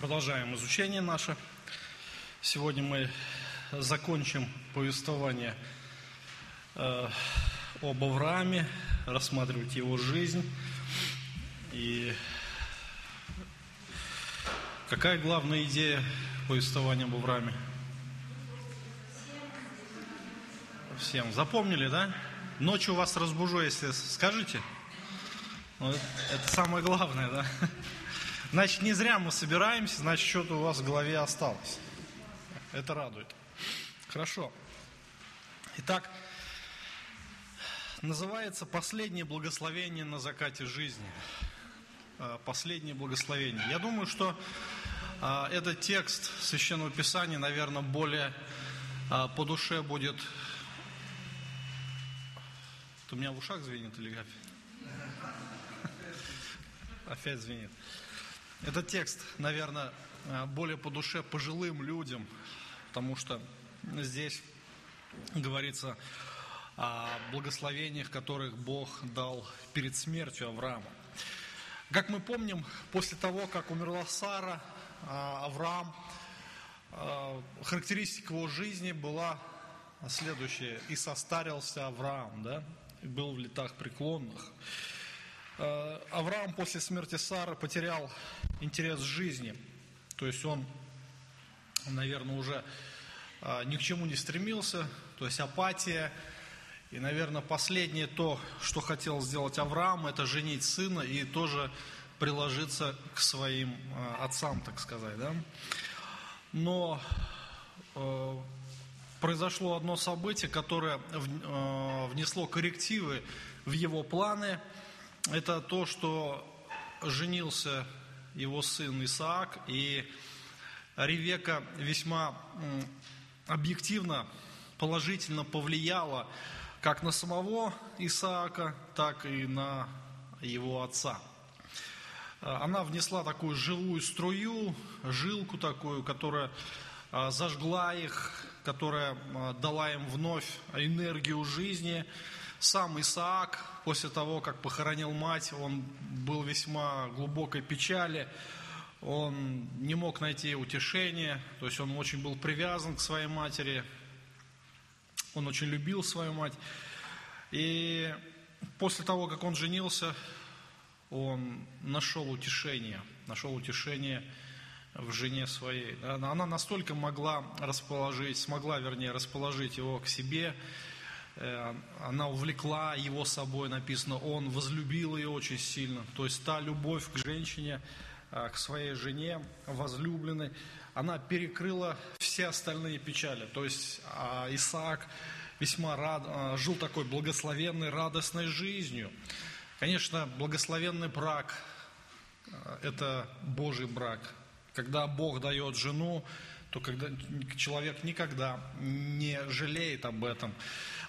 Продолжаем изучение наше. Сегодня мы закончим повествование э, об Аврааме, рассматривать его жизнь. И какая главная идея повествования об Аврааме? Всем запомнили, да? Ночью вас разбужу, если скажете. Ну, это самое главное, да? Значит, не зря мы собираемся, значит, что-то у вас в голове осталось. Это радует. Хорошо. Итак, называется «Последнее благословение на закате жизни». Э, Последнее благословение. Я думаю, что э, этот текст Священного Писания, наверное, более э, по душе будет... Это у меня в ушах звенит или как? Опять звенит. Этот текст, наверное, более по душе пожилым людям, потому что здесь говорится о благословениях, которых Бог дал перед смертью Авраама. Как мы помним, после того, как умерла Сара, Авраам, характеристика его жизни была следующая. И состарился Авраам, да, был в летах преклонных. Авраам после смерти Сары потерял интерес к жизни. То есть он, наверное, уже ни к чему не стремился, то есть апатия. И, наверное, последнее то, что хотел сделать Авраам, это женить сына и тоже приложиться к своим отцам, так сказать. Да? Но э, произошло одно событие, которое внесло коррективы в его планы – это то, что женился его сын Исаак, и Ревека весьма объективно, положительно повлияла как на самого Исаака, так и на его отца. Она внесла такую живую струю, жилку такую, которая а, зажгла их, которая а, дала им вновь энергию жизни, сам Исаак, после того, как похоронил мать, он был весьма глубокой печали, он не мог найти утешения, то есть он очень был привязан к своей матери, он очень любил свою мать. И после того, как он женился, он нашел утешение, нашел утешение в жене своей. Она настолько могла расположить, смогла, вернее, расположить его к себе, она увлекла его собой, написано, он возлюбил ее очень сильно. То есть та любовь к женщине, э, к своей жене, возлюбленной, она перекрыла все остальные печали. То есть а, Исаак весьма рад, э, жил такой благословенной, радостной жизнью. Конечно, благословенный брак – это Божий брак. Когда Бог дает жену, то когда человек никогда не жалеет об этом.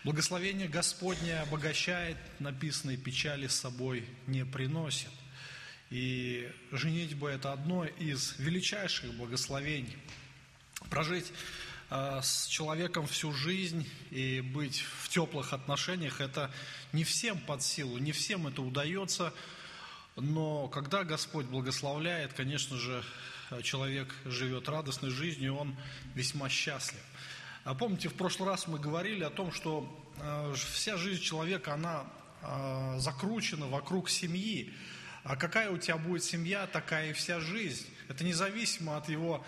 Благословение Господне обогащает, написанные печали с собой не приносит. И женитьба – это одно из величайших благословений. Прожить э, с человеком всю жизнь и быть в теплых отношениях – это не всем под силу, не всем это удается, но когда Господь благословляет, конечно же, человек живет радостной жизнью, он весьма счастлив. А помните, в прошлый раз мы говорили о том, что э, вся жизнь человека, она э, закручена вокруг семьи. А какая у тебя будет семья, такая и вся жизнь. Это независимо от его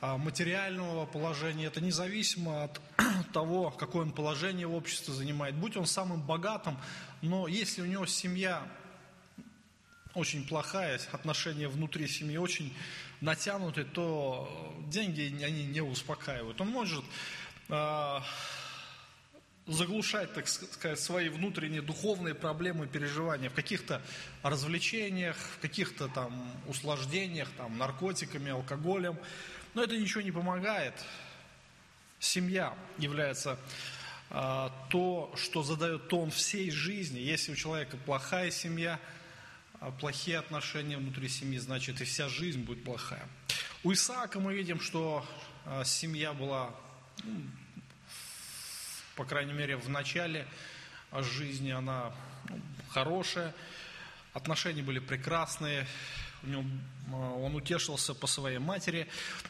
э, материального положения, это независимо от того, какое он положение в обществе занимает. Будь он самым богатым, но если у него семья очень плохая, отношения внутри семьи очень натянуты, то деньги они не успокаивают. Он может заглушать, так сказать, свои внутренние духовные проблемы, переживания в каких-то развлечениях, в каких-то там услаждениях, там, наркотиками, алкоголем. Но это ничего не помогает. Семья является э, то, что задает тон всей жизни. Если у человека плохая семья – а плохие отношения внутри семьи, значит и вся жизнь будет плохая. У Исаака мы видим, что а, семья была, по крайней мере, в начале жизни она хорошая, отношения были прекрасные, он утешился по своей матери.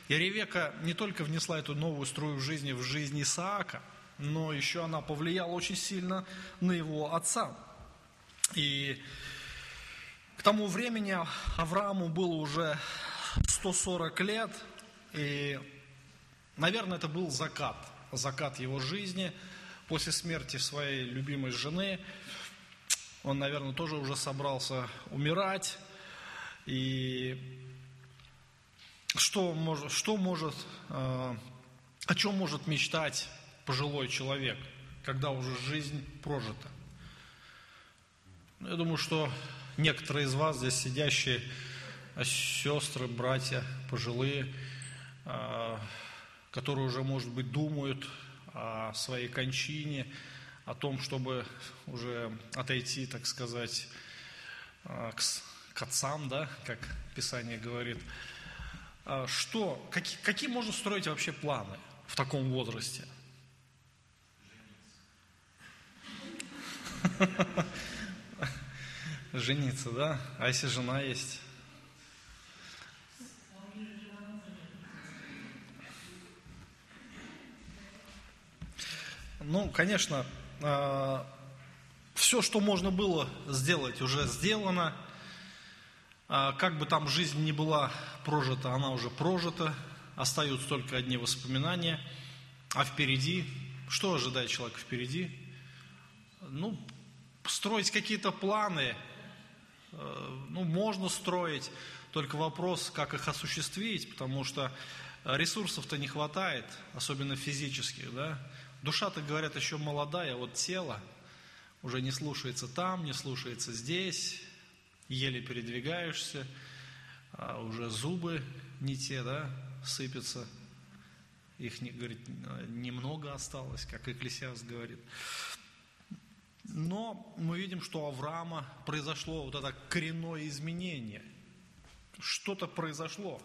И Ревека не только внесла эту новую струю в жизни, в жизнь Исаака, но еще она повлияла очень сильно на его отца. И к тому времени Аврааму было уже 140 лет, и, наверное, это был закат, закат его жизни после смерти своей любимой жены. Он, наверное, тоже уже собрался умирать. И что может, что может э, о чем может мечтать пожилой человек, когда уже жизнь прожита? Я думаю, что некоторые из вас здесь сидящие, а сестры, братья, пожилые, а, которые уже, может быть, думают о своей кончине, о том, чтобы уже отойти, так сказать, а, к, к отцам, да, как Писание говорит. Что, какие, какие можно строить вообще планы в таком возрасте? Жениться, да? А если жена есть? Ну, конечно, а, все, что можно было сделать, уже сделано. А, как бы там жизнь не была прожита, она уже прожита. Остаются только одни воспоминания. А впереди, что ожидает человек впереди? Ну, строить какие-то планы, Э, ну, можно строить, только вопрос, как их осуществить, потому что ресурсов-то не хватает, особенно физических, да. Душа-то, говорят, еще молодая, вот тело уже не слушается там, не слушается здесь, еле передвигаешься, а уже зубы не те, да, сыпятся, их, говорит, немного осталось, как Экклесиаст говорит. Но мы видим, что у Авраама произошло вот это коренное изменение. Что-то произошло.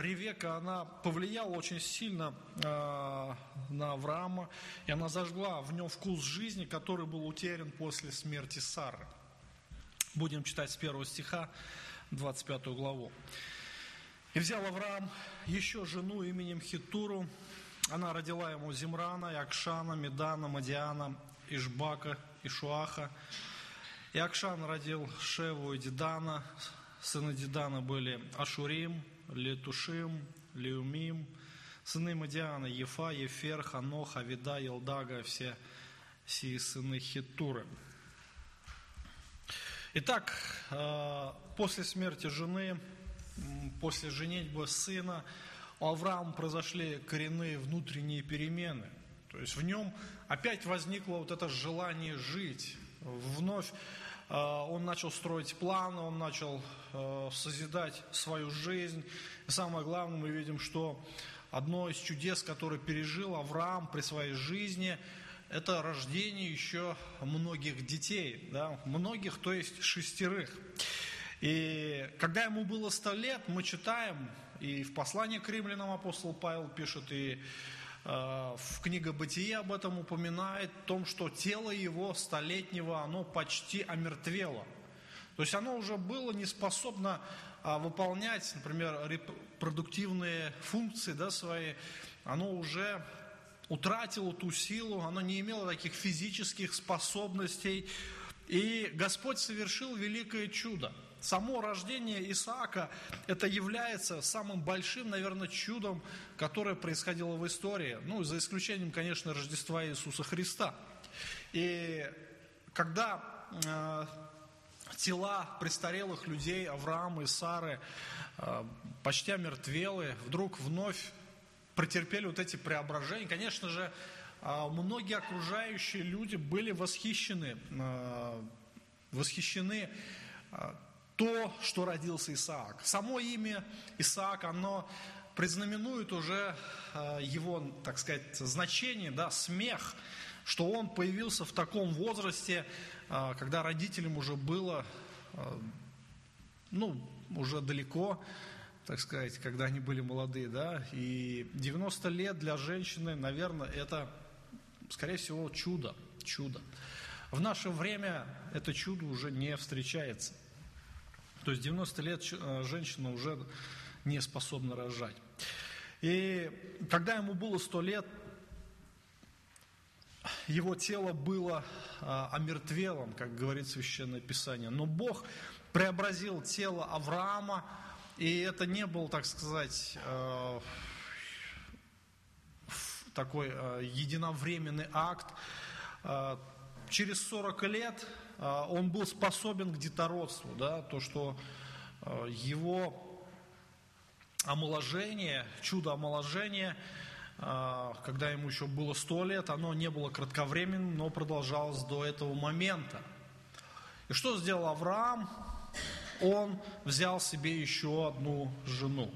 Ревека, она повлияла очень сильно э, на Авраама, и она зажгла в нем вкус жизни, который был утерян после смерти Сары. Будем читать с первого стиха, 25 главу. «И взял Авраам еще жену именем Хитуру, она родила ему Зимрана, Якшана, Медана, Мадиана, Ишбака, Ишуаха. И Акшан родил Шеву и Дидана. Сыны Дидана были Ашурим, Летушим, Леумим. Сыны Мадиана Ефа, Ефер, Ханох, Авида, Елдага, все сии сыны Хитуры. Итак, э, после смерти жены, после женитьбы сына, у Авраама произошли коренные внутренние перемены. То есть в нем опять возникло вот это желание жить. Вновь он начал строить планы, он начал э, созидать свою жизнь. И самое главное, мы видим, что одно из чудес, которое пережил Авраам при своей жизни, это рождение еще многих детей, да, многих, то есть шестерых. И когда ему было сто лет, мы читаем, и в послании к римлянам апостол Павел пишет, и Э, в книга Бытия об этом упоминает, о том, что тело его столетнего, оно почти омертвело. То есть оно уже было не способно а, выполнять, например, репродуктивные функции да, свои, оно уже утратило ту силу, оно не имело таких физических способностей. И Господь совершил великое чудо – Само рождение Исаака, это является самым большим, наверное, чудом, которое происходило в истории. Ну, за исключением, конечно, Рождества Иисуса Христа. И когда э, тела престарелых людей, Авраама и Сары, э, почти омертвелые, вдруг вновь претерпели вот эти преображения, конечно же, э, многие окружающие люди были восхищены, э, восхищены э, то, что родился Исаак. Само имя Исаак, оно признаменует уже э, его, так сказать, значение, да, смех, что он появился в таком возрасте, э, когда родителям уже было, э, ну, уже далеко, так сказать, когда они были молодые, да, и 90 лет для женщины, наверное, это, скорее всего, чудо, чудо. В наше время это чудо уже не встречается. То есть 90 лет э, женщина уже не способна рожать. И когда ему было 100 лет, его тело было а, омертвелым, как говорит Священное Писание. Но Бог преобразил тело Авраама, и это не был, так сказать, э, такой э, единовременный акт. Через 40 лет он был способен к детородству, да, то, что его омоложение, чудо омоложения, когда ему еще было 100 лет, оно не было кратковременным, но продолжалось до этого момента. И что сделал Авраам? Он взял себе еще одну жену.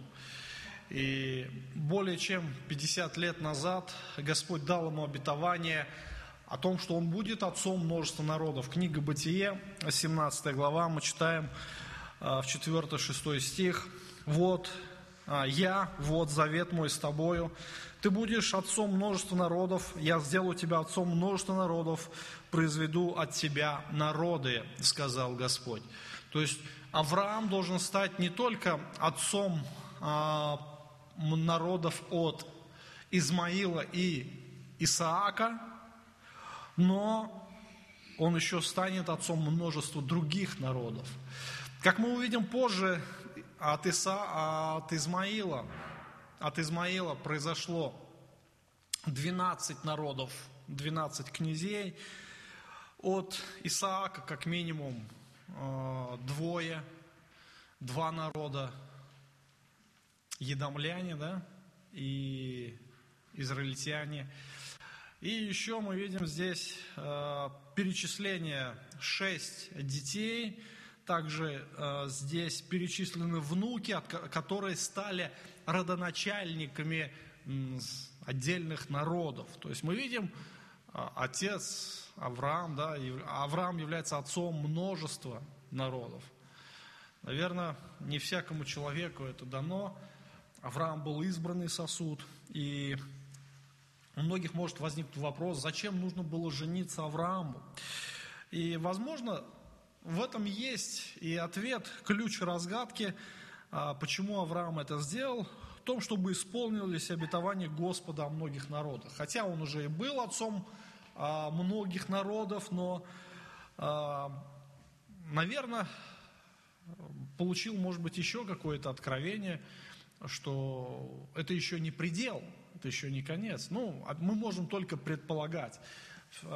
И более чем 50 лет назад Господь дал ему обетование о том, что он будет отцом множества народов. Книга Бытие, 17 глава, мы читаем а, в 4-6 стих. «Вот а, я, вот завет мой с тобою, ты будешь отцом множества народов, я сделаю тебя отцом множества народов, произведу от тебя народы, сказал Господь. То есть Авраам должен стать не только отцом а, народов от Измаила и Исаака, но он еще станет отцом множества других народов. Как мы увидим позже, от, Иса, от Измаила, от Измаила произошло 12 народов, 12 князей, от Исаака как минимум э, двое, два народа, едомляне, да, и израильтяне. И еще мы видим здесь э, перечисление шесть детей, также э, здесь перечислены внуки, от, которые стали родоначальниками отдельных народов. То есть мы видим, а, отец Авраам, да, Авраам является отцом множества народов. Наверное, не всякому человеку это дано. Авраам был избранный сосуд, и у многих может возникнуть вопрос, зачем нужно было жениться Аврааму. И, возможно, в этом есть и ответ, ключ разгадки, а, почему Авраам это сделал том, чтобы исполнились обетования Господа о многих народах. Хотя он уже и был отцом а, многих народов, но, а, наверное, получил, может быть, еще какое-то откровение, что это еще не предел, это еще не конец. Ну, а мы можем только предполагать.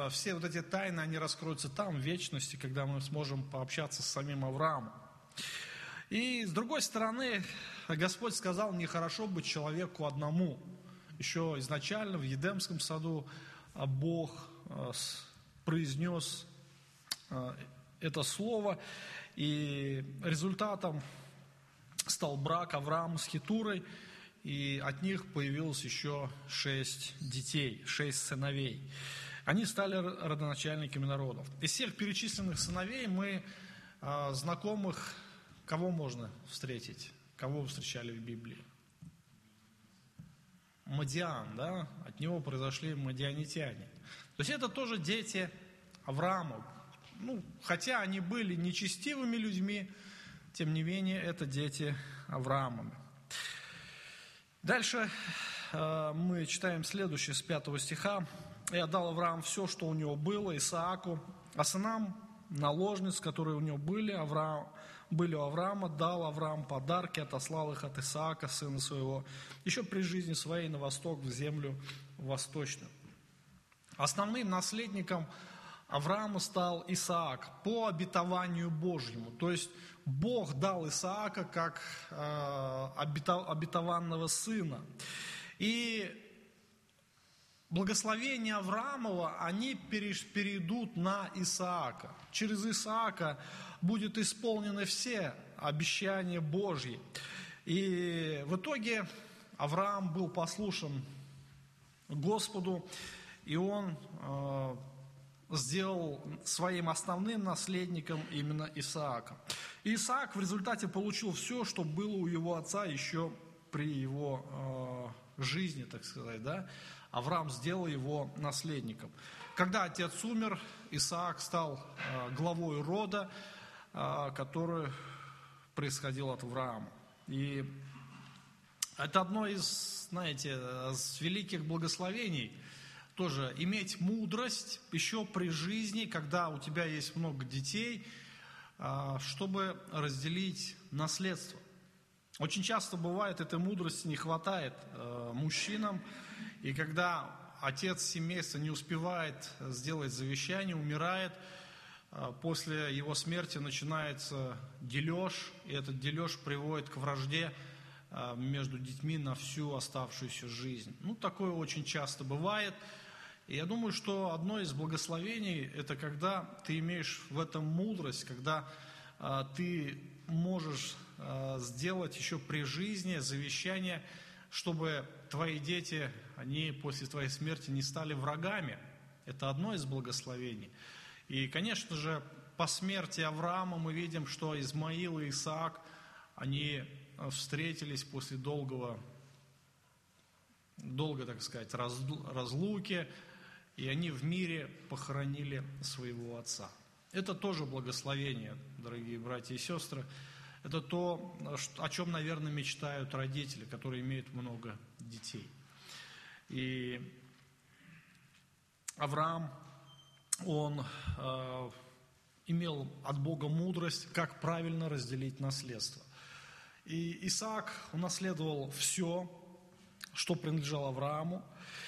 Все вот эти тайны, они раскроются там, в вечности, когда мы сможем пообщаться с самим Авраамом. И с другой стороны, Господь сказал, нехорошо быть человеку одному. Еще изначально в Едемском саду а, Бог а, произнес а, это слово, и результатом стал брак Авраама с Хитурой, и от них появилось еще шесть детей, шесть сыновей. Они стали родоначальниками народов. Из всех перечисленных сыновей мы знакомых Кого можно встретить? Кого встречали в Библии? Мадиан, да? От него произошли мадианитяне. То есть это тоже дети Авраама. Ну, хотя они были нечестивыми людьми, тем не менее, это дети Авраама. Дальше э, мы читаем следующее с 5 стиха. «И отдал Авраам все, что у него было, Исааку, а сынам наложниц, которые у него были, Авраам, были у Авраама, дал Авраам подарки, отослал их от Исаака, сына своего, еще при жизни своей на восток, в землю восточную. Основным наследником Авраама стал Исаак по обетованию Божьему. То есть Бог дал Исаака как э, обетованного сына. И благословения Авраамова, они перейдут на Исаака. Через Исаака будет исполнены все обещания Божьи. И в итоге Авраам был послушен Господу, и он э, сделал своим основным наследником именно Исаака. Исаак в результате получил все, что было у его отца еще при его э, жизни, так сказать, да. Авраам сделал его наследником. Когда отец умер, Исаак стал э, главой рода, а, который происходил от Авраама. И это одно из, знаете, из великих благословений, тоже иметь мудрость еще при жизни, когда у тебя есть много детей, а, чтобы разделить наследство. Очень часто бывает, этой мудрости не хватает э, мужчинам, и когда отец семейства не успевает сделать завещание, умирает, э, после его смерти начинается дележ, и этот дележ приводит к вражде э, между детьми на всю оставшуюся жизнь. Ну, такое очень часто бывает. И я думаю, что одно из благословений – это когда ты имеешь в этом мудрость, когда ты можешь Э, сделать еще при жизни завещание, чтобы твои дети, они после твоей смерти не стали врагами. Это одно из благословений. И, конечно же, по смерти Авраама мы видим, что Измаил и Исаак, они э, встретились после долгого, долго, так сказать, разлуки, и они в мире похоронили своего отца. Это тоже благословение, дорогие братья и сестры. Это то, о чем, наверное, мечтают родители, которые имеют много детей. И Авраам, он э, имел от Бога мудрость, как правильно разделить наследство. И Исаак унаследовал все, что принадлежало Аврааму.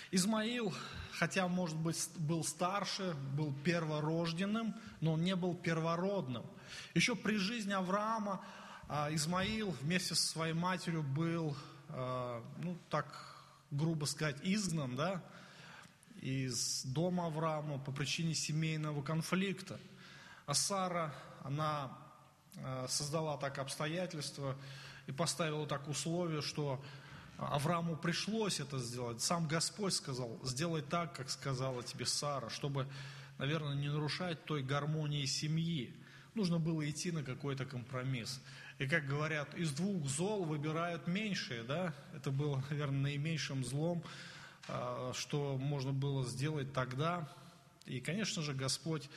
Измаил, хотя, может быть, был старше, был перворожденным, но он не был первородным. Еще при жизни Авраама а Измаил вместе со своей матерью был, а, ну так грубо сказать, изгнан, да, из дома Авраама по причине семейного конфликта. А Сара, она а, создала так обстоятельства и поставила так условие, что Аврааму пришлось это сделать. Сам Господь сказал, сделай так, как сказала тебе Сара, чтобы, наверное, не нарушать той гармонии семьи. Нужно было идти на какой-то компромисс. И как говорят, из двух зол выбирают меньшее, да? Это было, наверное, наименьшим злом, а, что можно было сделать тогда. И, конечно же, Господь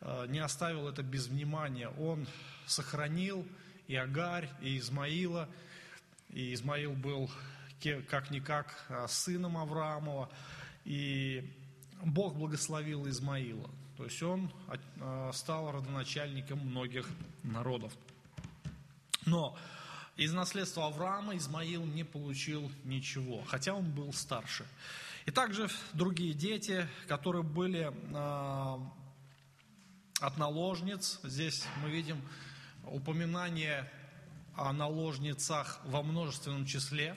а, не оставил это без внимания. Он сохранил и Агарь, и Измаила. И Измаил был как-никак а, сыном Авраамова. И Бог благословил Измаила. То есть он стал родоначальником многих народов. Но из наследства Авраама Измаил не получил ничего, хотя он был старше. И также другие дети, которые были э, от наложниц, здесь мы видим упоминание о наложницах во множественном числе.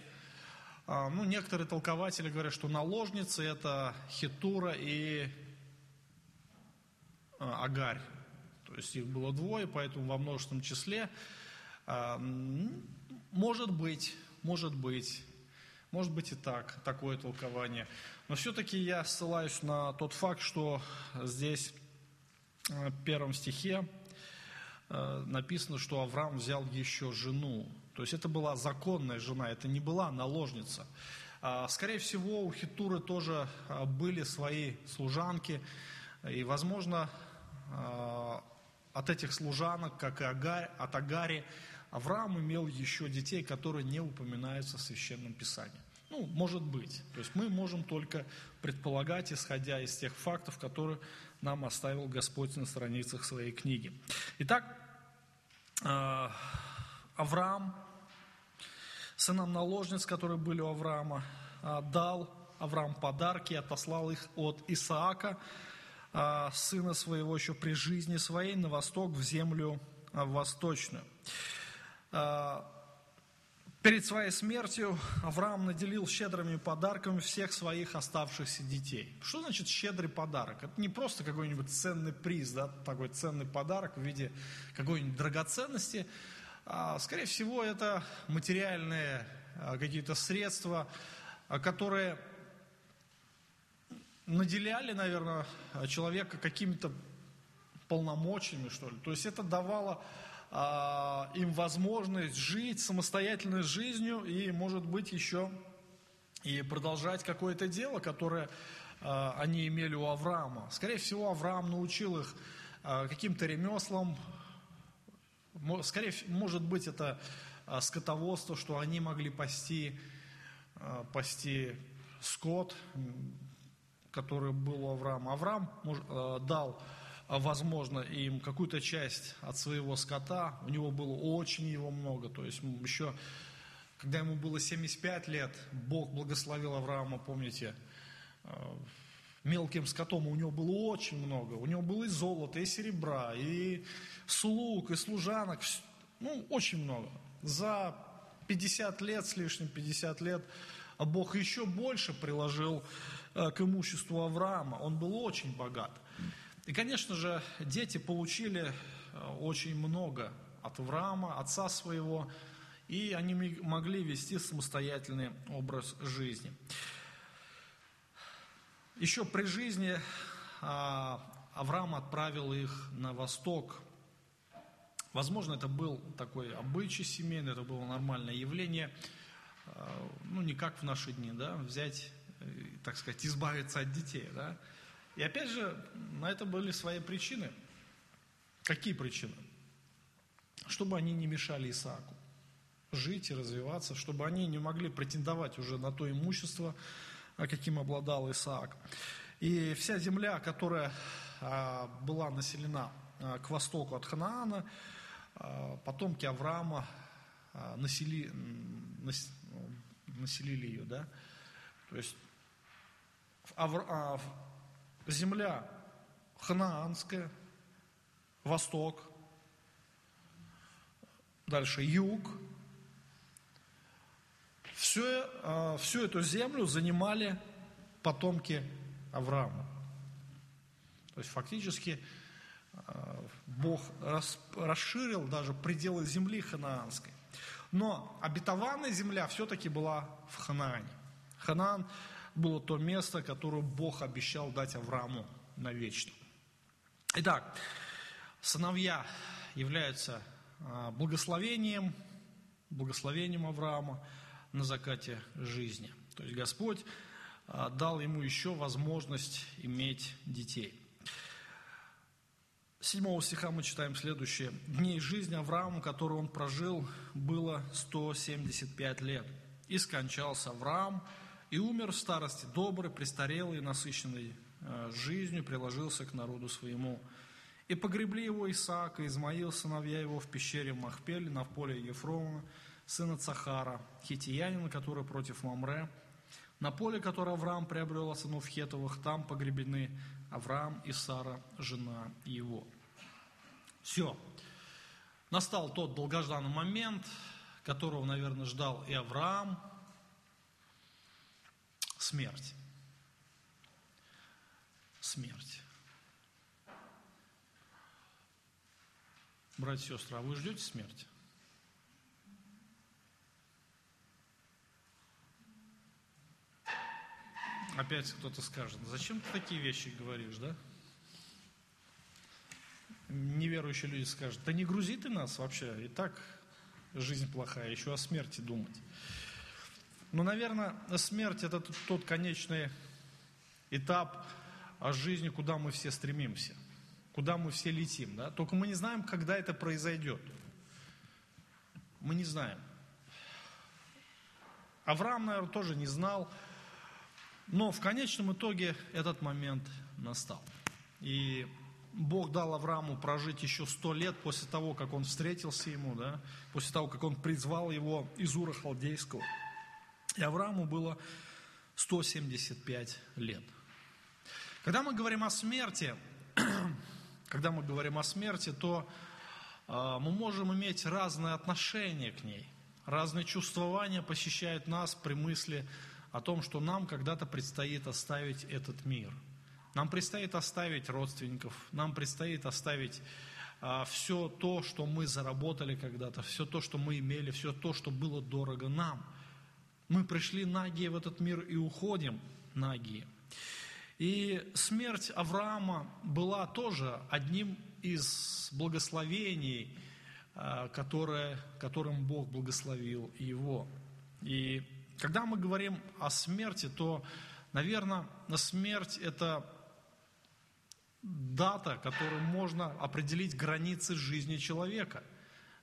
Э, ну, некоторые толкователи говорят, что наложницы это Хитура и э, Агарь. То есть их было двое, поэтому во множественном числе. А, может быть, может быть, может быть и так, такое толкование. Но все-таки я ссылаюсь на тот факт, что здесь э, в первом стихе написано, что Авраам взял еще жену. То есть это была законная жена, это не была наложница. А, скорее всего, у Хитуры тоже а, были свои служанки, и, возможно, от этих служанок, как и от Агари, Авраам имел еще детей, которые не упоминаются в Священном Писании. Ну, может быть. То есть мы можем только предполагать, исходя из тех фактов, которые нам оставил Господь на страницах своей книги. Итак, а, Авраам, сынам наложниц, которые были у Авраама, а, дал Авраам подарки, отослал их от Исаака, а, сына своего еще при жизни своей, на восток, в землю восточную. А, перед своей смертью Авраам наделил щедрыми подарками всех своих оставшихся детей. Что значит щедрый подарок? Это не просто какой-нибудь ценный приз, да, такой ценный подарок в виде какой-нибудь драгоценности. А, скорее всего, это материальные а, какие-то средства, которые наделяли, наверное, человека какими-то полномочиями, что ли. То есть это давало а, им возможность жить самостоятельной жизнью и, может быть, еще и продолжать какое-то дело, которое а, они имели у Авраама. Скорее всего, Авраам научил их а, каким-то ремеслам, Скорее, может быть, это а, скотоводство, что они могли пасти, а, пасти скот, который был у Авраама. Авраам а, дал, возможно, им какую-то часть от своего скота. У него было очень его много. То есть еще, когда ему было 75 лет, Бог благословил Авраама, помните, мелким скотом у него было очень много. У него было и золото, и серебра, и слуг, и служанок. Ну, очень много. За 50 лет, с лишним 50 лет, Бог еще больше приложил к имуществу Авраама. Он был очень богат. И, конечно же, дети получили э, очень много от Авраама, отца своего, и они могли вести самостоятельный образ жизни. Еще при жизни а, Авраам отправил их на восток. Возможно, это был такой обычай семейный, это было нормальное явление, а, ну, не как в наши дни, да, взять, э, так сказать, избавиться от детей, да. И опять же, на это были свои причины. Какие причины? Чтобы они не мешали Исааку жить и развиваться, чтобы они не могли претендовать уже на то имущество, а каким обладал Исаак. И вся земля, которая а, была населена а, к востоку от Ханаана, потомки Авраама насели, населили ее, да, то есть земля ханаанская, восток, дальше юг, все, а, всю эту землю занимали потомки Авраама. То есть фактически а, Бог расширил даже пределы земли ханаанской. Но обетованная земля все-таки была в Ханаане. Ханаан было то место, которое Бог обещал дать Аврааму навечно. Итак, сыновья являются а, благословением, благословением Авраама, на закате жизни. То есть Господь а, дал ему еще возможность иметь детей. Седьмого стиха мы читаем следующее. «Дней жизни Авраама, которую он прожил, было 175 лет. И скончался Авраам, и умер в старости добрый, престарелый насыщенный а, жизнью, приложился к народу своему. И погребли его Исаака, и Измаил, сыновья его, в пещере Махпеле, на поле Ефрона, сына Цахара, хитиянина, который против Мамре, на поле, которое Авраам приобрел от сынов Хетовых, там погребены Авраам и Сара, жена его. Все. Настал тот долгожданный момент, которого, наверное, ждал и Авраам. Смерть. Смерть. Братья и сестры, а вы ждете смерти? Опять кто-то скажет, зачем ты такие вещи говоришь, да? Неверующие люди скажут, да не грузи ты нас вообще, и так жизнь плохая, еще о смерти думать. Но, наверное, смерть это тот конечный этап жизни, куда мы все стремимся, куда мы все летим. Да? Только мы не знаем, когда это произойдет. Мы не знаем. Авраам, наверное, тоже не знал, но в конечном итоге этот момент настал. И Бог дал Аврааму прожить еще сто лет после того, как он встретился ему, да, после того, как он призвал его из Ура Халдейского. И Аврааму было 175 лет. Когда мы говорим о смерти, когда мы говорим о смерти, то э, мы можем иметь разные отношения к ней. Разные чувствования посещают нас при мысли о том, что нам когда-то предстоит оставить этот мир. Нам предстоит оставить родственников, нам предстоит оставить а, все то, что мы заработали когда-то, все то, что мы имели, все то, что было дорого нам. Мы пришли нагие в этот мир и уходим нагие. И смерть Авраама была тоже одним из благословений, а, которое, которым Бог благословил его. И когда мы говорим о смерти, то, наверное, смерть – это дата, которой можно определить границы жизни человека.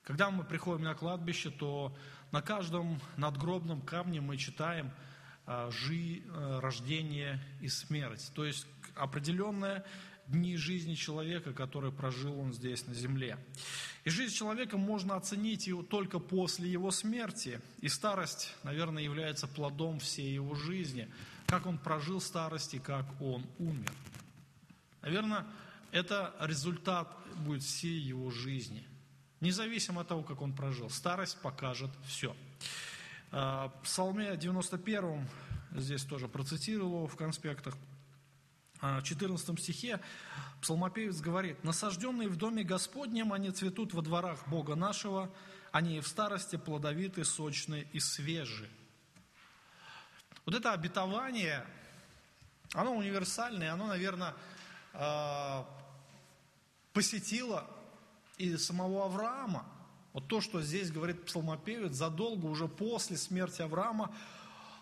Когда мы приходим на кладбище, то на каждом надгробном камне мы читаем а, жи, а, рождение и смерть. То есть определенные дни жизни человека, которые прожил он здесь на земле. И жизнь человека можно оценить его только после его смерти. И старость, наверное, является плодом всей его жизни. Как он прожил старость и как он умер. Наверное, это результат будет всей его жизни. Независимо от того, как он прожил. Старость покажет все. А, в Псалме 91, здесь тоже процитировал его в конспектах, а, в 14 стихе псалмопевец говорит, «Насажденные в доме Господнем, они цветут во дворах Бога нашего, они и в старости плодовиты, сочные и свежие». Вот это обетование, оно универсальное, оно, наверное, а, посетило и самого Авраама. Вот то, что здесь говорит псалмопевец, задолго, уже после смерти Авраама,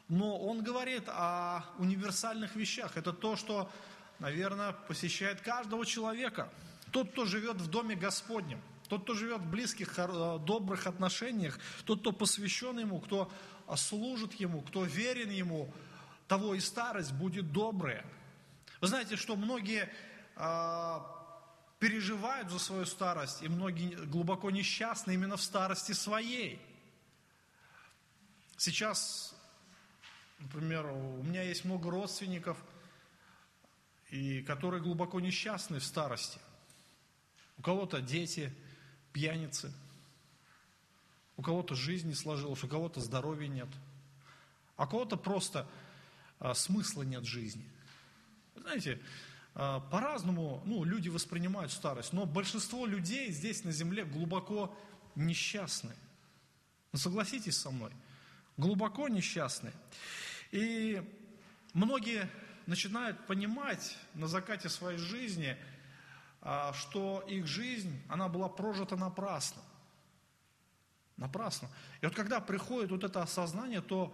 но он говорит о универсальных вещах. Это то, что, наверное, посещает каждого человека. Тот, кто живет в доме Господнем, тот, кто живет в близких, э, добрых отношениях, тот, кто посвящен Ему, кто служит Ему, кто верен Ему, того и старость будет добрая. Вы знаете, что многие а, переживают за свою старость, и многие глубоко несчастны именно в старости своей. Сейчас, например, у меня есть много родственников, и которые глубоко несчастны в старости. У кого-то дети, пьяницы, у кого-то жизнь не сложилась, у кого-то здоровья нет, а у кого-то просто а, смысла нет жизни. Знаете, а, по-разному ну, люди воспринимают старость, но большинство людей здесь на земле глубоко несчастны. Ну, согласитесь со мной, глубоко несчастны. И многие начинают понимать на закате своей жизни, а, что их жизнь, она была прожита напрасно. Напрасно. И вот когда приходит вот это осознание, то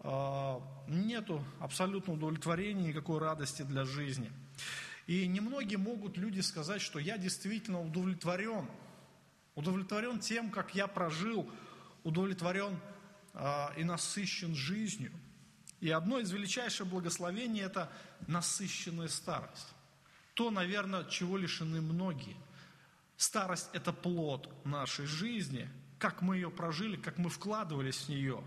э, нету абсолютно удовлетворения, никакой радости для жизни. И немногие могут люди сказать, что я действительно удовлетворен. Удовлетворен тем, как я прожил, удовлетворен э, и насыщен жизнью. И одно из величайших благословений – это насыщенная старость. То, наверное, чего лишены многие. Старость – это плод нашей жизни, как мы ее прожили, как мы вкладывались в нее.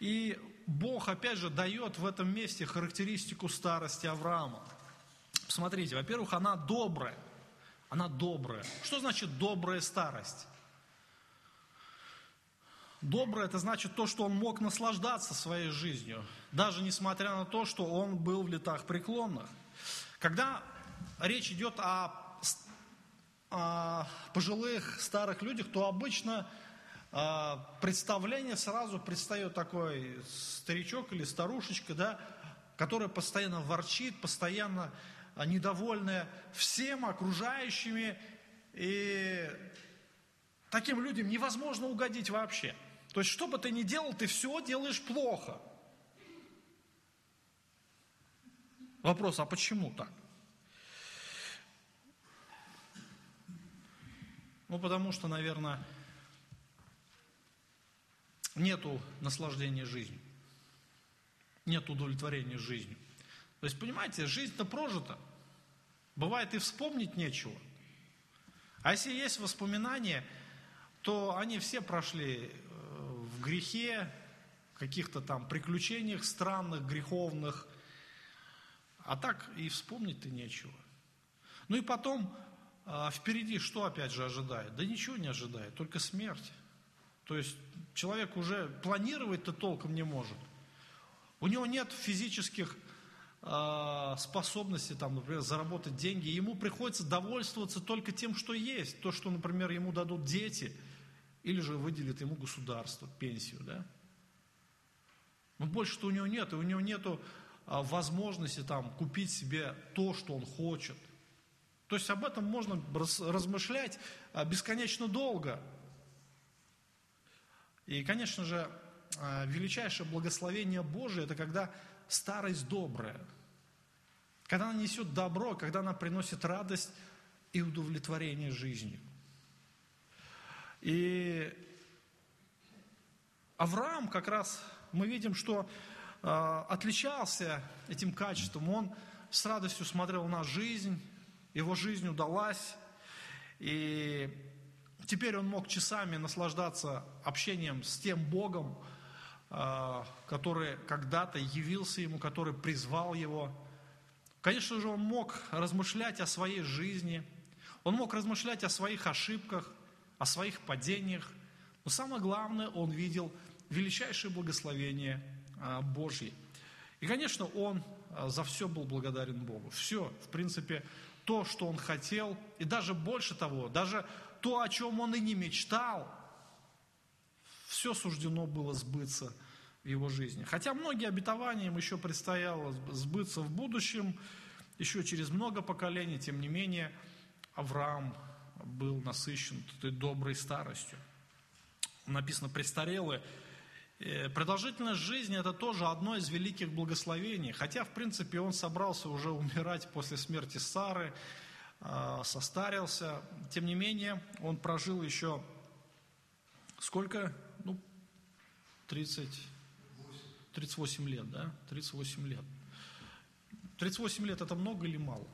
И Бог, опять же, дает в этом месте характеристику старости Авраама – Посмотрите, во-первых, она добрая. Она добрая. Что значит добрая старость? Доброе – это значит то, что он мог наслаждаться своей жизнью, даже несмотря на то, что он был в летах преклонных. Когда речь идет о, о пожилых старых людях, то обычно э, представление сразу предстает такой старичок или старушечка, да, которая постоянно ворчит, постоянно недовольная всем окружающими, и таким людям невозможно угодить вообще. То есть, что бы ты ни делал, ты все делаешь плохо. Вопрос, а почему так? Ну, потому что, наверное, нету наслаждения жизнью, нет удовлетворения жизнью. То есть, понимаете, жизнь-то прожита. Бывает и вспомнить нечего. А если есть воспоминания, то они все прошли э, в грехе, каких-то там приключениях странных, греховных. А так и вспомнить-то нечего. Ну и потом э, впереди что опять же ожидает? Да ничего не ожидает, только смерть. То есть человек уже планировать-то толком не может. У него нет физических а, способности, там, например, заработать деньги, ему приходится довольствоваться только тем, что есть. То, что, например, ему дадут дети, или же выделит ему государство, пенсию, да. Но больше-то у него нет, и у него нет а, возможности там, купить себе то, что он хочет. То есть об этом можно размышлять а, бесконечно долго. И, конечно же, величайшее благословение Божие – это когда старость добрая. Когда она несет добро, когда она приносит радость и удовлетворение жизнью. И Авраам как раз, мы видим, что э, отличался этим качеством. Он с радостью смотрел на жизнь, его жизнь удалась. И теперь он мог часами наслаждаться общением с тем Богом, который когда-то явился ему, который призвал его. Конечно же, он мог размышлять о своей жизни, он мог размышлять о своих ошибках, о своих падениях, но самое главное, он видел величайшее благословение а, Божье. И, конечно, он а, за все был благодарен Богу. Все, в принципе, то, что он хотел, и даже больше того, даже то, о чем он и не мечтал, все суждено было сбыться в его жизни. Хотя многие обетования им еще предстояло сбыться в будущем, еще через много поколений, тем не менее, Авраам был насыщен той доброй старостью. Написано «престарелые». Э, продолжительность жизни – это тоже одно из великих благословений. Хотя, в принципе, он собрался уже умирать после смерти Сары, э, состарился. Тем не менее, он прожил еще сколько? Ну, 30, 38 лет, да? 38 лет. 38 лет – это много или мало?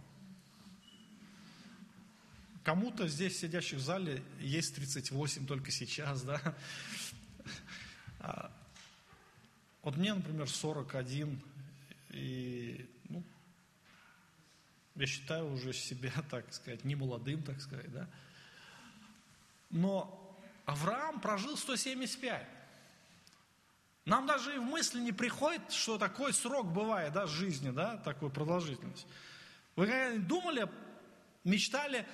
Кому-то здесь, сидящих в зале, есть 38 только сейчас, да? А, вот мне, например, 41, и, ну, я считаю уже себя, так сказать, не молодым, так сказать, да? Но Авраам прожил 175. Нам даже и в мысли не приходит, что такой срок бывает, да, жизни, да, такой продолжительность. Вы когда-нибудь думали, мечтали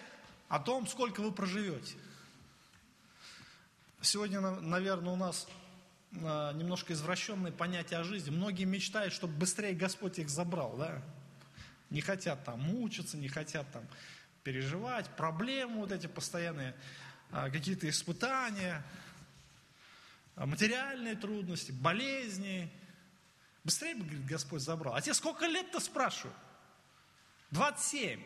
о том, сколько вы проживете. Сегодня, наверное, у нас а, немножко извращенное понятие о жизни. Многие мечтают, чтобы быстрее Господь их забрал, да? Не хотят там мучиться, не хотят там переживать, проблемы вот эти постоянные, а, какие-то испытания, материальные трудности, болезни. Быстрее бы, говорит, Господь забрал. А тебе сколько лет-то спрашиваю? 27.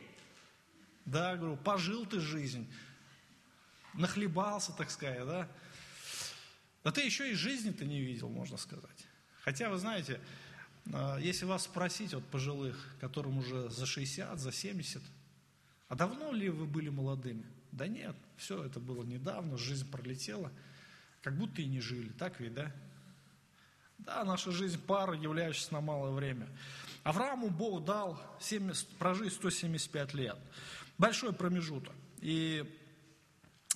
Да, говорю, пожил ты жизнь, нахлебался, так сказать, да. Да ты еще и жизни-то не видел, можно сказать. Хотя, вы знаете, а, если вас спросить, вот пожилых, которым уже за 60, за 70, а давно ли вы были молодыми? Да нет, все это было недавно, жизнь пролетела, как будто и не жили, так ведь, да? Да, наша жизнь пара, являющаяся на малое время. Аврааму Бог дал 70, прожить 175 лет большой промежуток. И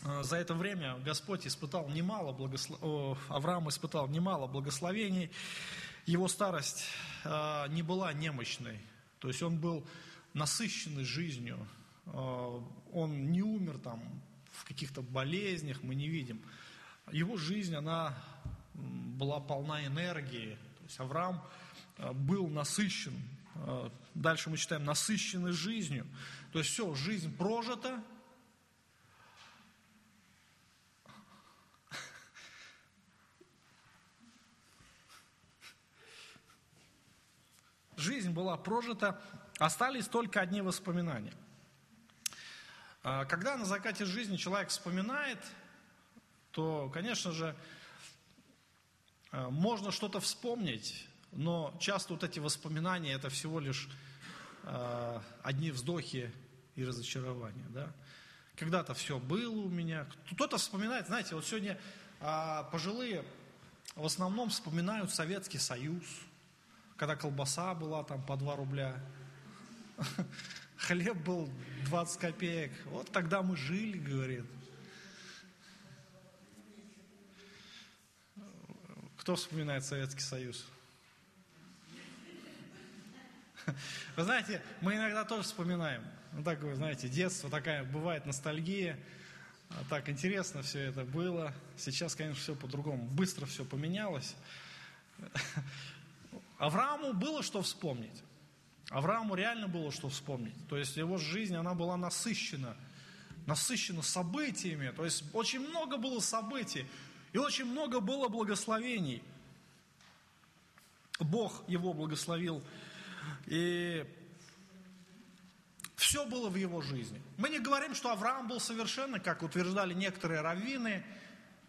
э, за это время Господь испытал немало благослов... Авраам испытал немало благословений. Его старость э, не была немощной, то есть он был насыщенный жизнью. Э, он не умер там в каких-то болезнях, мы не видим. Его жизнь, она была полна энергии. То есть Авраам был насыщен. Дальше мы читаем, насыщенный жизнью. То есть все, жизнь прожита. Жизнь была прожита, остались только одни воспоминания. А, когда на закате жизни человек вспоминает, то, конечно же, а, можно что-то вспомнить, но часто вот эти воспоминания это всего лишь а, одни вздохи и разочарования. Да? Когда-то все было у меня. Кто-то вспоминает, знаете, вот сегодня а, пожилые в основном вспоминают Советский Союз, когда колбаса была там по 2 рубля, хлеб был 20 копеек. Вот тогда мы жили, говорит. Кто вспоминает Советский Союз? Вы знаете, мы иногда тоже вспоминаем. Ну, так, вы знаете, детство, такая бывает ностальгия. А так интересно все это было. Сейчас, конечно, все по-другому. Быстро все поменялось. Аврааму было что вспомнить. Аврааму реально было что вспомнить. То есть его жизнь, она была насыщена. Насыщена событиями. То есть очень много было событий. И очень много было благословений. Бог его благословил и Все было в его жизни. Мы не говорим, что Авраам был совершенный, как утверждали некоторые раввины.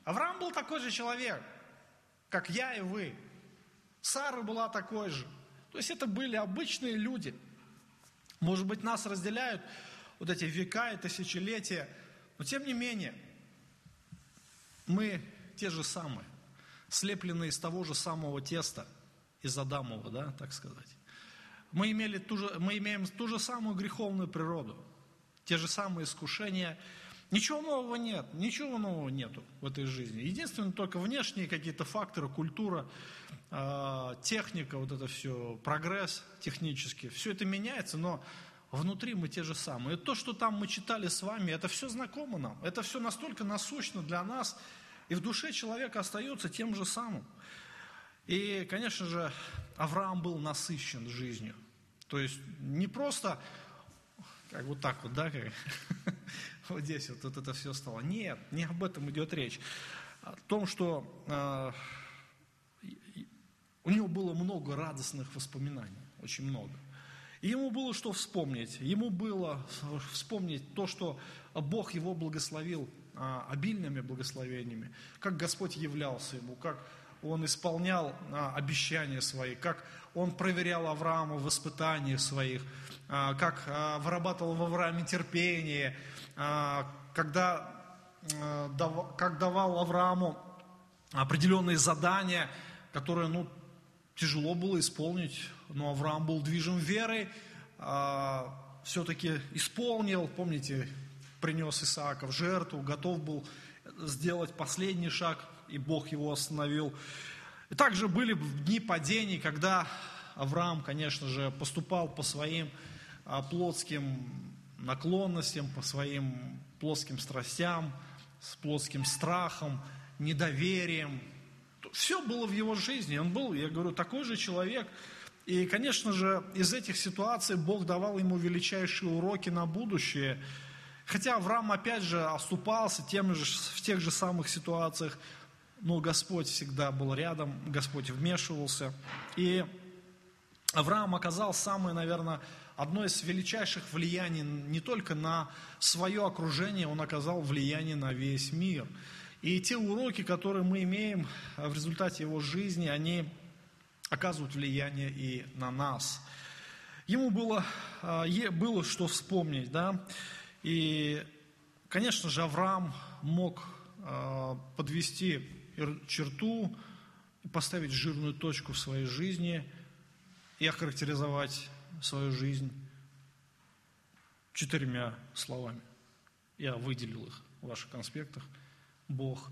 Авраам был такой же человек, как я и вы. Сара была такой же. То есть это были обычные люди. Может быть, нас разделяют вот эти века и тысячелетия, но тем не менее, мы те же самые, слепленные из того же самого теста, из Адамова, да, так сказать. Мы, имели ту же, мы имеем ту же самую греховную природу, те же самые искушения. Ничего нового нет, ничего нового нету в этой жизни. Единственное, только внешние какие-то факторы, культура, э, техника, вот это все, прогресс технический, все это меняется, но внутри мы те же самые. И то, что там мы читали с вами, это все знакомо нам, это все настолько насущно для нас, и в душе человека остается тем же самым. И, конечно же, Авраам был насыщен жизнью. То есть не просто как вот так вот, да, как, вот здесь вот, вот это все стало. Нет, не об этом идет речь. О том, что э, у него было много радостных воспоминаний, очень много. И ему было что вспомнить. Ему было вспомнить то, что Бог его благословил обильными благословениями, как Господь являлся ему, как он исполнял а, обещания свои, как он проверял Авраама в испытаниях своих, а, как а, вырабатывал в Аврааме терпение, когда, как давал Аврааму определенные задания, которые ну, тяжело было исполнить, но Авраам был движим верой, все-таки исполнил, помните, принес Исаака в жертву, готов был сделать последний шаг – и Бог его остановил. И также были дни падений, когда Авраам, конечно же, поступал по своим а, плотским наклонностям, по своим плоским страстям, с плотским страхом, недоверием. Все было в его жизни. Он был, я говорю, такой же человек. И, конечно же, из этих ситуаций Бог давал ему величайшие уроки на будущее. Хотя Авраам, опять же, оступался тем же, в тех же самых ситуациях, но Господь всегда был рядом, Господь вмешивался. И Авраам оказал самое, наверное, одно из величайших влияний не только на свое окружение, он оказал влияние на весь мир. И те уроки, которые мы имеем в результате его жизни, они оказывают влияние и на нас. Ему было, а, было что вспомнить, да, и, конечно же, Авраам мог а, подвести черту, поставить жирную точку в своей жизни и охарактеризовать свою жизнь четырьмя словами. Я выделил их в ваших конспектах. Бог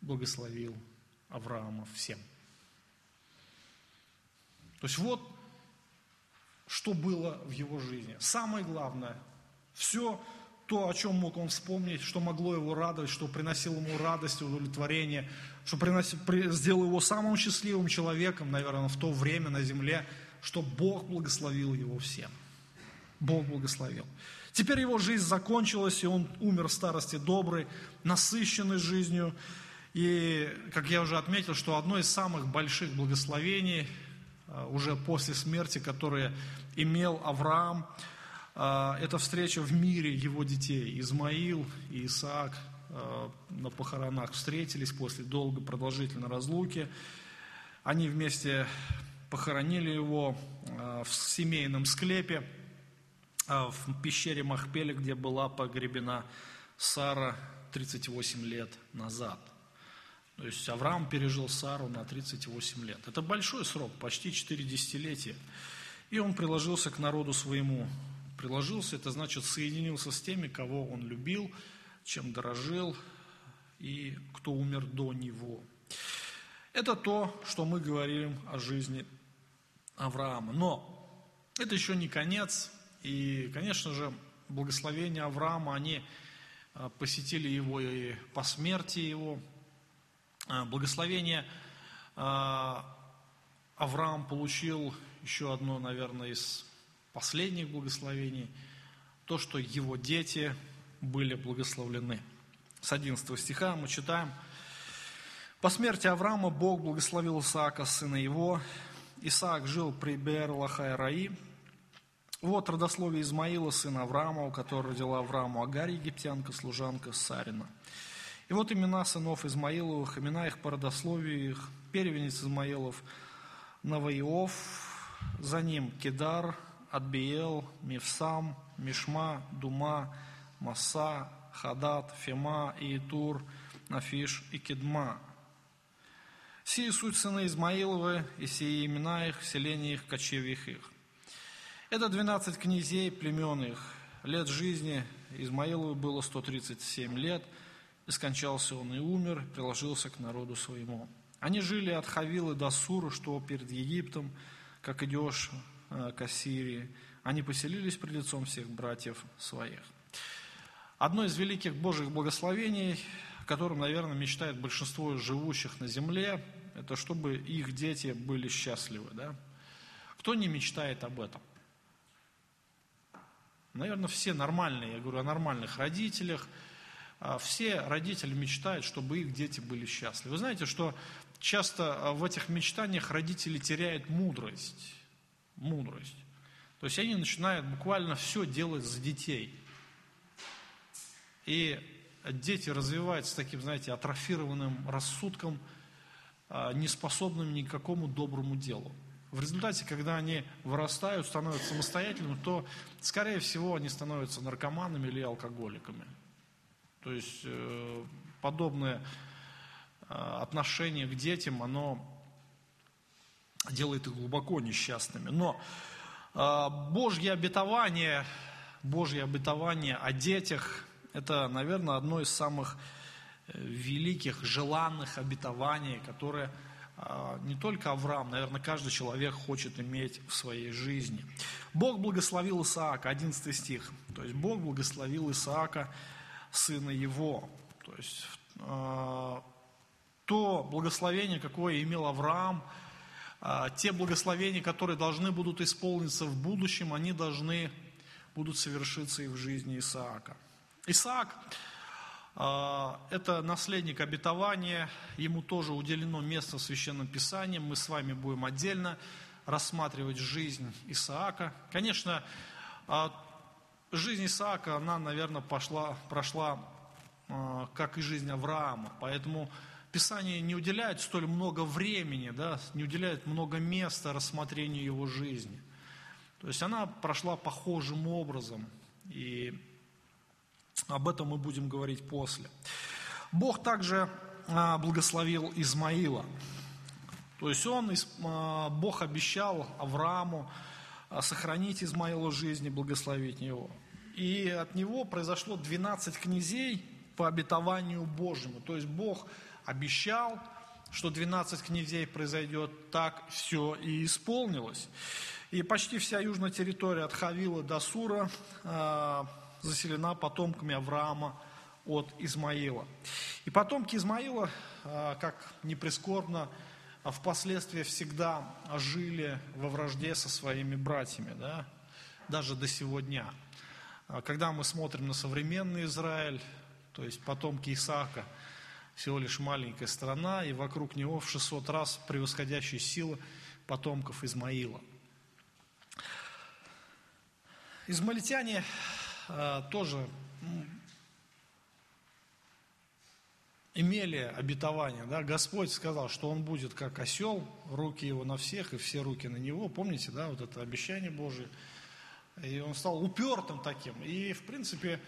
благословил Авраама всем. То есть вот что было в его жизни. Самое главное, все то, о чем мог он вспомнить, что могло его радовать, что приносило ему радость, удовлетворение, что приносил, сделало его самым счастливым человеком, наверное, в то время на земле, что Бог благословил его всем. Бог благословил. Теперь его жизнь закончилась, и он умер в старости добрый, насыщенный жизнью. И, как я уже отметил, что одно из самых больших благословений а, уже после смерти, которое имел Авраам – это встреча в мире его детей. Измаил и Исаак а, на похоронах встретились после долгой продолжительной разлуки. Они вместе похоронили его а, в семейном склепе, в пещере Махпеле, где была погребена Сара 38 лет назад. То есть Авраам пережил Сару на 38 лет. Это большой срок, почти 4 десятилетия. И он приложился к народу своему, приложился, это значит соединился с теми, кого он любил, чем дорожил и кто умер до него. Это то, что мы говорим о жизни Авраама. Но это еще не конец. И, конечно же, благословения Авраама, они а, посетили его и по смерти его. А, благословение а, Авраам получил еще одно, наверное, из последних благословений, то, что его дети были благословлены. С 11 стиха мы читаем, «По смерти Авраама Бог благословил Исаака, сына его. Исаак жил при Бер Раи, Вот родословие Измаила, сына Авраама, у которого родила Аврааму Агарь, египтянка, служанка Сарина. И вот имена сынов Измаиловых, имена их по родословию их, первенец Измаилов, Наваиов, за ним Кедар, Адбиел, Мивсам, Мишма, Дума, Маса, Хадат, Фема, Иетур, Нафиш и Кедма. Сии суть сыны Измаиловы, и сии имена их, селения их, кочевьях их. Это 12 князей племен их. Лет жизни Измаилову было 137 лет, и скончался он и умер, приложился к народу своему. Они жили от Хавилы до Суры, что перед Египтом, как идешь к Ассирии. Они поселились пред лицом всех братьев своих. Одно из великих Божьих благословений, которым, наверное, мечтает большинство живущих на земле, это чтобы их дети были счастливы. Да? Кто не мечтает об этом? Наверное, все нормальные, я говорю о нормальных родителях, а, все родители мечтают, чтобы их дети были счастливы. Вы знаете, что часто а, в этих мечтаниях родители теряют мудрость. Мудрость. То есть они начинают буквально все делать за детей. И дети развиваются таким, знаете, атрофированным рассудком, а, неспособным ни к какому доброму делу. В результате, когда они вырастают, становятся самостоятельными, то, скорее всего, они становятся наркоманами или алкоголиками. То есть э, подобное э, отношение к детям, оно делает их глубоко несчастными. Но э, Божье обетование, Божье обетование о детях, это, наверное, одно из самых великих, желанных обетований, которое а, не только Авраам, наверное, каждый человек хочет иметь в своей жизни. Бог благословил Исаака, 11 стих. То есть Бог благословил Исаака, сына его. То есть а, то благословение, какое имел Авраам, а, те благословения, которые должны будут исполниться в будущем, они должны будут совершиться и в жизни Исаака. Исаак а, это наследник обетования, ему тоже уделено место в Священном Писании. Мы с вами будем отдельно рассматривать жизнь Исаака. Конечно, а, жизнь Исаака, она, наверное, пошла, прошла, а, как и жизнь Авраама. Поэтому Писание не уделяет столь много времени, да, не уделяет много места рассмотрению его жизни. То есть она прошла похожим образом. И об этом мы будем говорить после. Бог также а, благословил Измаила. То есть он, а, Бог обещал Аврааму а, сохранить Измаила жизни, благословить его. И от него произошло 12 князей по обетованию Божьему. То есть Бог обещал, что 12 князей произойдет, так все и исполнилось. И почти вся южная территория от Хавила до Сура заселена потомками Авраама от Измаила. И потомки Измаила, а, как ни прискорбно, а впоследствии всегда жили во вражде со своими братьями, да, даже до сего дня. А когда мы смотрим на современный Израиль, то есть потомки Исаака, всего лишь маленькая страна, и вокруг него в 600 раз превосходящие силы потомков Измаила. Измалитяне а, тоже имели обетование. Да? Господь сказал, что он будет как осел, руки его на всех и все руки на него. Помните, да, вот это обещание Божие. И он стал упертым таким. И, в принципе,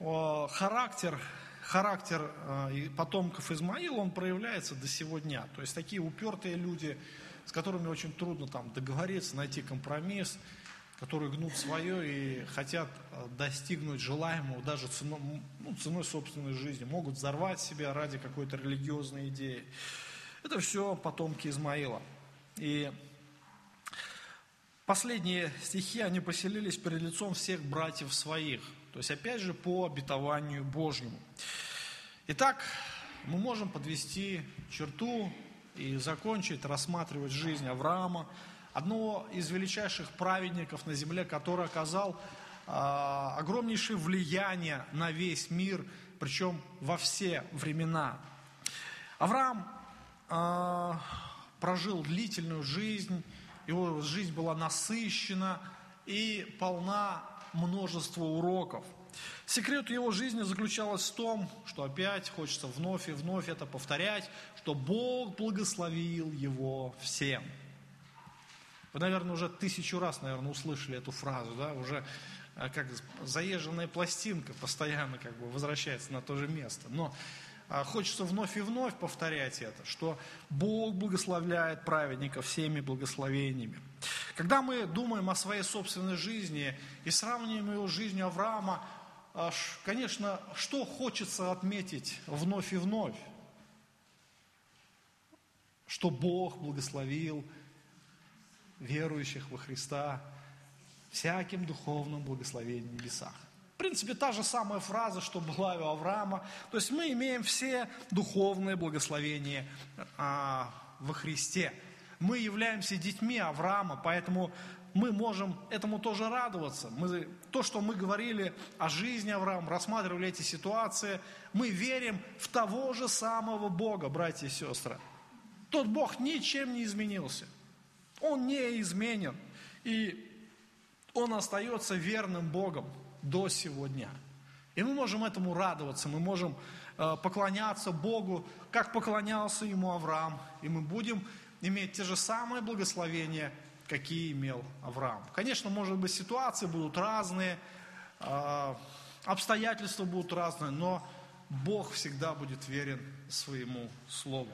характер, характер а, потомков Измаила, он проявляется до сего дня. То есть такие упертые люди, с которыми очень трудно там договориться, найти компромисс – которые гнут свое и хотят э, достигнуть желаемого даже ценой, ну, ценой собственной жизни, могут взорвать себя ради какой-то религиозной идеи. Это все потомки Измаила. И последние стихи, они поселились перед лицом всех братьев своих. То есть, опять же, по обетованию Божьему. Итак, мы можем подвести черту и закончить рассматривать жизнь Авраама, одного из величайших праведников на земле, который оказал э, огромнейшее влияние на весь мир, причем во все времена. Авраам э, прожил длительную жизнь, его жизнь была насыщена, и полна множества уроков. Секрет его жизни заключался в том, что опять хочется вновь и вновь это повторять, что Бог благословил его всем. Вы, наверное, уже тысячу раз, наверное, услышали эту фразу, да, уже а, как заезженная пластинка постоянно как бы возвращается на то же место. Но а, хочется вновь и вновь повторять это, что Бог благословляет праведников всеми благословениями. Когда мы думаем о своей собственной жизни и сравниваем ее с жизнью Авраама, конечно, что хочется отметить вновь и вновь? Что Бог благословил верующих во Христа всяким духовным благословением в небесах. В принципе, та же самая фраза, что была у Авраама. То есть мы имеем все духовные благословения а, во Христе. Мы являемся детьми Авраама, поэтому мы можем этому тоже радоваться. Мы, то, что мы говорили о жизни Авраама, рассматривали эти ситуации, мы верим в того же самого Бога, братья и сестры. Тот Бог ничем не изменился. Он не изменен. И Он остается верным Богом до сегодня. И мы можем этому радоваться, мы можем э, поклоняться Богу, как поклонялся Ему Авраам. И мы будем иметь те же самые благословения, какие имел Авраам. Конечно, может быть, ситуации будут разные, э, обстоятельства будут разные, но Бог всегда будет верен своему Слову.